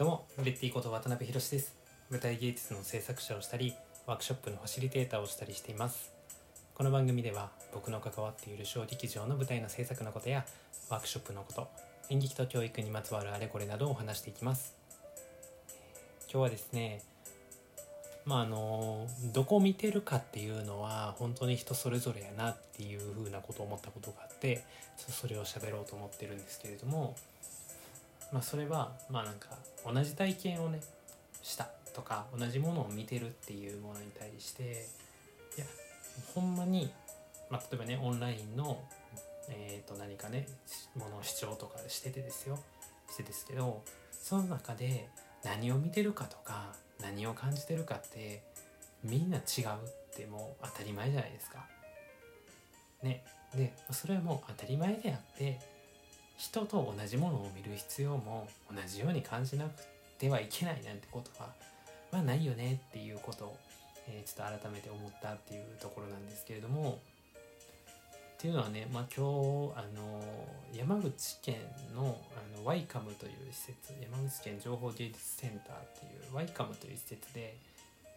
どうもベッティこと渡辺博です。舞台芸術の制作者をしたりワークショップのファシリテーターをしたりしています。この番組では僕の関わっている小劇場の舞台の制作のことやワークショップのこと演劇と教育にまつわるあれこれなどを話していきます。今日はですねまああのどこを見てるかっていうのは本当に人それぞれやなっていうふうなことを思ったことがあってそれを喋ろうと思ってるんですけれどもまあそれはまあなんか同じ体験をねしたとか同じものを見てるっていうものに対していやほんまに、まあ、例えばねオンラインの、えー、と何かねものを視聴とかしててですよしてですけどその中で何を見てるかとか何を感じてるかってみんな違うってもう当たり前じゃないですか。ね。でそれはもう当たり前であって人と同じものを見る必要も同じように感じなくてはいけないなんてことはまあないよねっていうことを、えー、ちょっと改めて思ったっていうところなんですけれどもっていうのはね、まあ、今日あの山口県のあのワイカムという施設山口県情報芸術センターっていうワイカムという施設で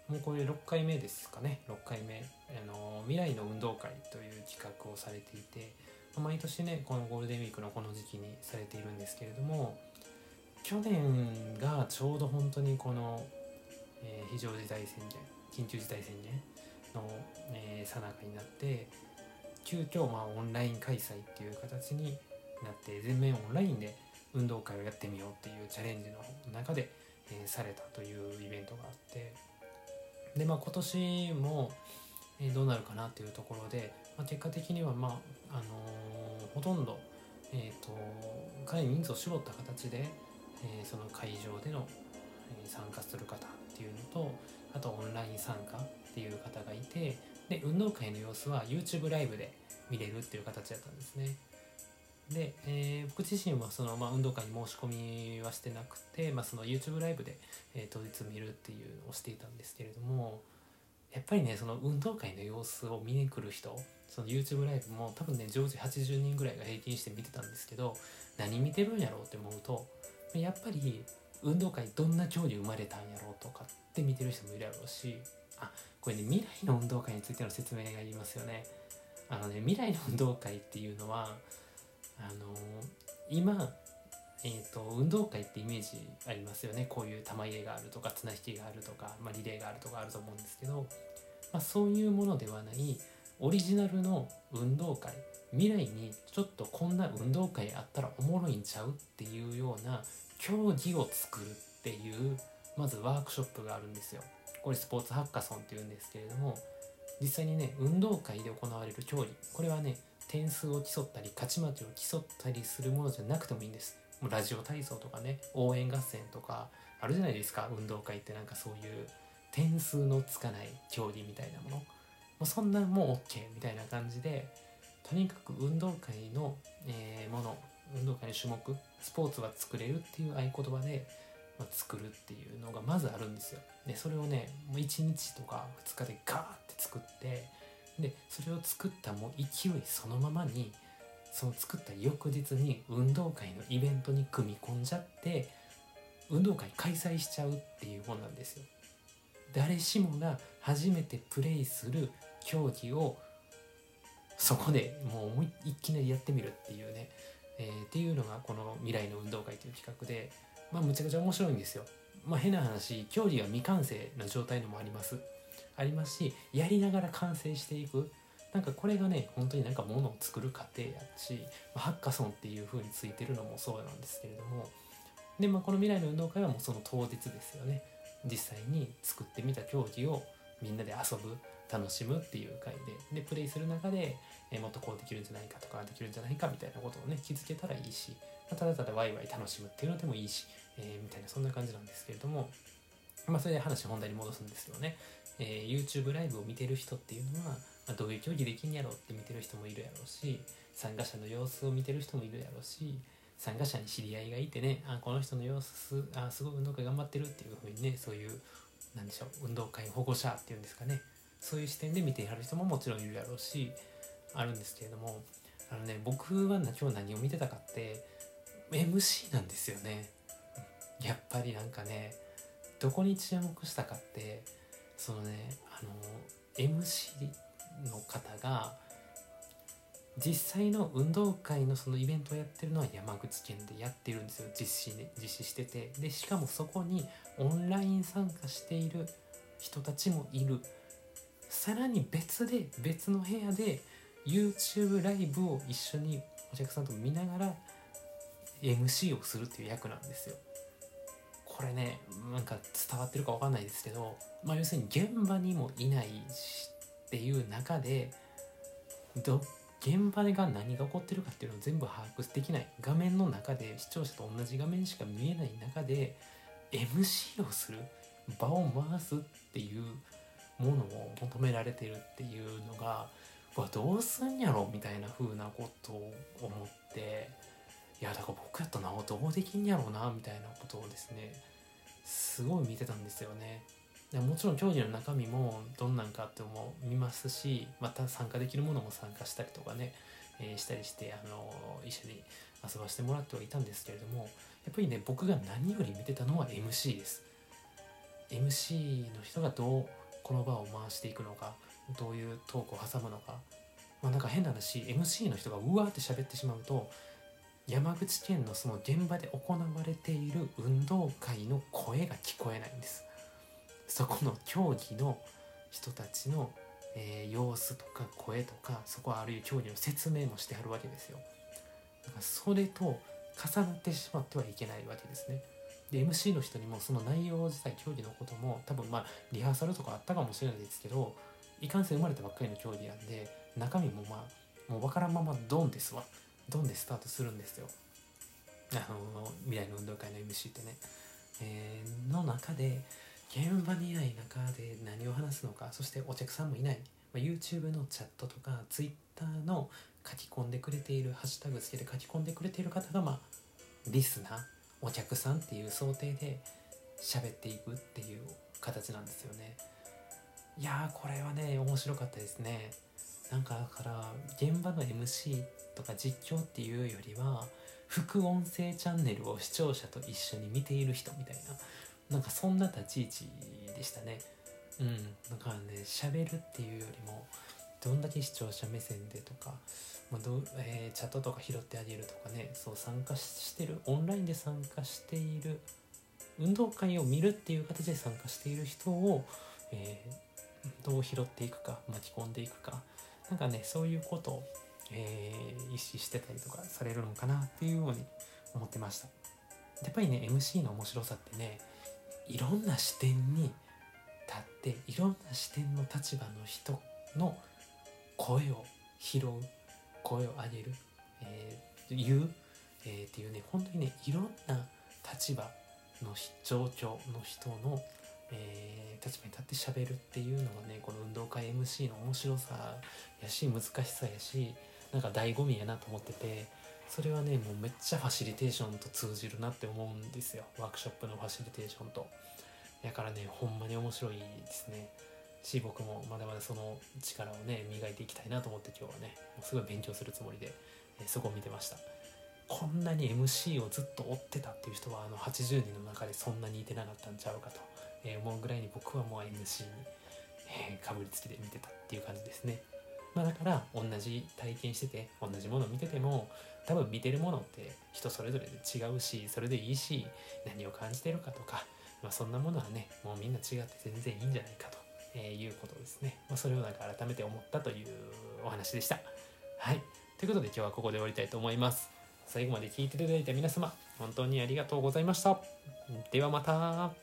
もうこれ6回目ですかね。6回目。あの未来の運動会という企画をされていて毎年ねこのゴールデンウィークのこの時期にされているんですけれども去年がちょうど本当にこの、えー、非常事態宣言緊急事態宣言のさなかになって急遽まあオンライン開催っていう形になって全面オンラインで運動会をやってみようっていうチャレンジの中で、えー、されたというイベントがあってでまあ今年も、えー、どうなるかなっていうところで、まあ、結果的にはまああのー、ほとんど、えーと、かなり人数を絞った形で、えその会場での、え参加する方っていうのとあとオンライン参加っていう方がいてで運動会の様子は YouTube ライブで見れるっていう形だったんですね。で、えー、僕自身はその、まあ、運動会に申し込みはしてなくて、まあ、その YouTube ライブで、えー、当日見るっていうのをしていたんですけれどもやっぱりねその運動会の様子を見に来る人その YouTube ライブも多分ね常時80人ぐらいが平均して見てたんですけど何見てるんやろうって思うとやっぱり運動会どんな競技生まれたんやろうとかって見てる人もいるやろうしあこれね未来の運動会についての説明がいりますよね。あのね未来の運動会っていうのはあの今えーと、運動会ってイメージありますよねこういう玉入れがあるとか綱引きがあるとか、まあ、リレーがあるとかあると思うんですけど、まあ、そういうものではないオリジナルの運動会未来にちょっとこんな運動会あったらおもろいんちゃうっていうような競技を作るっていうまずワークショップがあるんですよ。これスポーツハッカソンっていうんですけれども実際にね運動会で行われる競技これはね点数を競ったり勝ち負けを競ったりするものじゃなくてもいいんですラジオ体操とかね応援合戦とかあるじゃないですか運動会ってなんかそういう点数のつかない競技みたいなものもうそんなもう OK みたいな感じでとにかく運動会の、えー、もの運動会の種目スポーツは作れるっていう合言葉でまあ、作るっていうのがまずあるんですよ。でそれをねもう1日とか2日でガーって作ってでそれを作ったもう勢いそのままにその作った翌日に運動会のイベントに組み込んじゃって運動会開催しちゃうっていうもんなんですよ。誰しもが初めてプレイする競技をそこでもう思いきなりやってみるっていうね、えー、っていうのがこの未来の運動会という企画でまあむちゃくちゃ面白いんですよ。まあ変な話競技は未完成な状態のもあります。ありますしやりながら完成していくなんかこれがね本当になんかものを作る過程やし、ハッカソンっていう風についてるのもそうなんですけれどもで、まあ、この未来の運動会はもうその当日ですよね実際に作ってみた競技をみんなで遊ぶ楽しむっていう回ででプレイする中で、えー、もっとこうできるんじゃないかとかできるんじゃないかみたいなことをね気づけたらいいし、まあ、ただただワイワイ楽しむっていうのでもいいし、えー、みたいなそんな感じなんですけれどもまあそれで話本題に戻すんですよね。えー、YouTube ライブを見てる人っていうのは、まあ、どういう競技できんやろって見てる人もいるやろうし参加者の様子を見てる人もいるやろうし参加者に知り合いがいてねあこの人の様子あすごい運動会頑張ってるっていう風にねそういうなんでしょう運動会保護者っていうんですかねそういう視点で見てやる人ももちろんいるやろうしあるんですけれどもあのね僕は今日何を見てたかって MC なんですよね。やっぱりなんかねどこに注目したかってそのねあの MC の方が実際の運動会のそのイベントをやってるのは山口県でやってるんですよ。実施で実施してて。でしかもそこにオンライン参加している人たちもいる。さらに別で別の部屋で YouTube ライブを一緒にお客さんと見ながら MC をするっていう役なんですよ。これねなんか伝わってるか分かんないですけど、まあ、要するに現場にもいないしっていう中でど現場が何が起こってるかっていうのを全部把握できない画面の中で視聴者と同じ画面しか見えない中で MC をする場を回すっていうものを求められてるっていうのがわどうすんやろみたいな風なことを思っていやだから僕やったらどうできんやろうなみたいなことをですねすごい見てたんですよね。でもちろん競技の中身もどんなんかっても見ますしまた参加できるものも参加したりとかね、えー、したりしてあの一緒に遊ばせてもらってはいたんですけれどもやっぱりね僕が何より見てたのは MC です。MC の人がどうこの場を回していくのかどういうトークを挟むのか。まあなんか変な話 MC の人がうわーって喋ってしまうと山口県のその現場で行われている運動会の声が聞こえないんです。そこの競技の人たちの、えー、様子とか声とかそこはあるいは競技の説明もしてあるわけですよ。だからそれと重なってしまってはいけないわけですね。で MC の人にもその内容自体競技のことも多分まあリハーサルとかあったかもしれないですけどいかんせん生まれたばっかりの競技なんで中身もまあもう分からんままドンですわ。ドンでスタートするんですよ。あの未来の運動会の MC ってね、えー、の中で現場にいない中で何を話すのかそしてお客さんもいない、ま、YouTube のチャットとか Twitter の書き込んでくれているハッシュタグつけて書き込んでくれている方がまあリスナーお客さんっていう想定で喋っていくっていう形なんですよね。いやーこれはね面白かったですね。なんかだから現場の MC とか実況っていうよりは副音声チャンネルを視聴者と一緒に見ている人みたいな。なんかそんな立ち位置でしたね。うん。だからね喋るっていうよりもどんだけ視聴者目線でとか、まあどえー、チャットとか拾ってあげるとかねそう参加してるオンラインで参加している運動会を見るっていう形で参加している人を、えー、どう拾っていくか巻き込んでいくかなんかねそういうことを、えー、意識してたりとかされるのかなっていうように思ってました。やっぱりね MC の面白さってねいろんな視点に立っていろんな視点の立場の人の声を拾う声を上げる、えー、言う、えー、っていうね本当にねいろんな立場の状況の人の、えー、立場に立って喋るっていうのがねこの運動会 MC の面白さやし難しさやしなんか醍醐味やなと思っててそれはねもうめっちゃファシリテーションと通じるなって思うんですよワークショップのファシリテーションと。だからねほんまに面白いですね。し僕もまだまだその力をね磨いていきたいなと思って今日はねもうすごい勉強するつもりで、え、そこを見てましたこんなに MC をずっと追ってたっていう人はあの80人の中でそんなにいてなかったんちゃうかと、思うぐらいに僕はもう MC に、え、かぶりつきで見てたっていう感じですねまあだから同じ体験してて同じものを見てても多分見てるものって人それぞれで違うしそれでいいし何を感じてるかとか、まあ、そんなものはねもうみんな違って全然いいんじゃないかとえー、いうことですね。まあ、それをなんか改めて思ったというお話でした。はい。ということで今日はここで終わりたいと思います。最後まで聞いていただいた皆様、本当にありがとうございました。ではまた。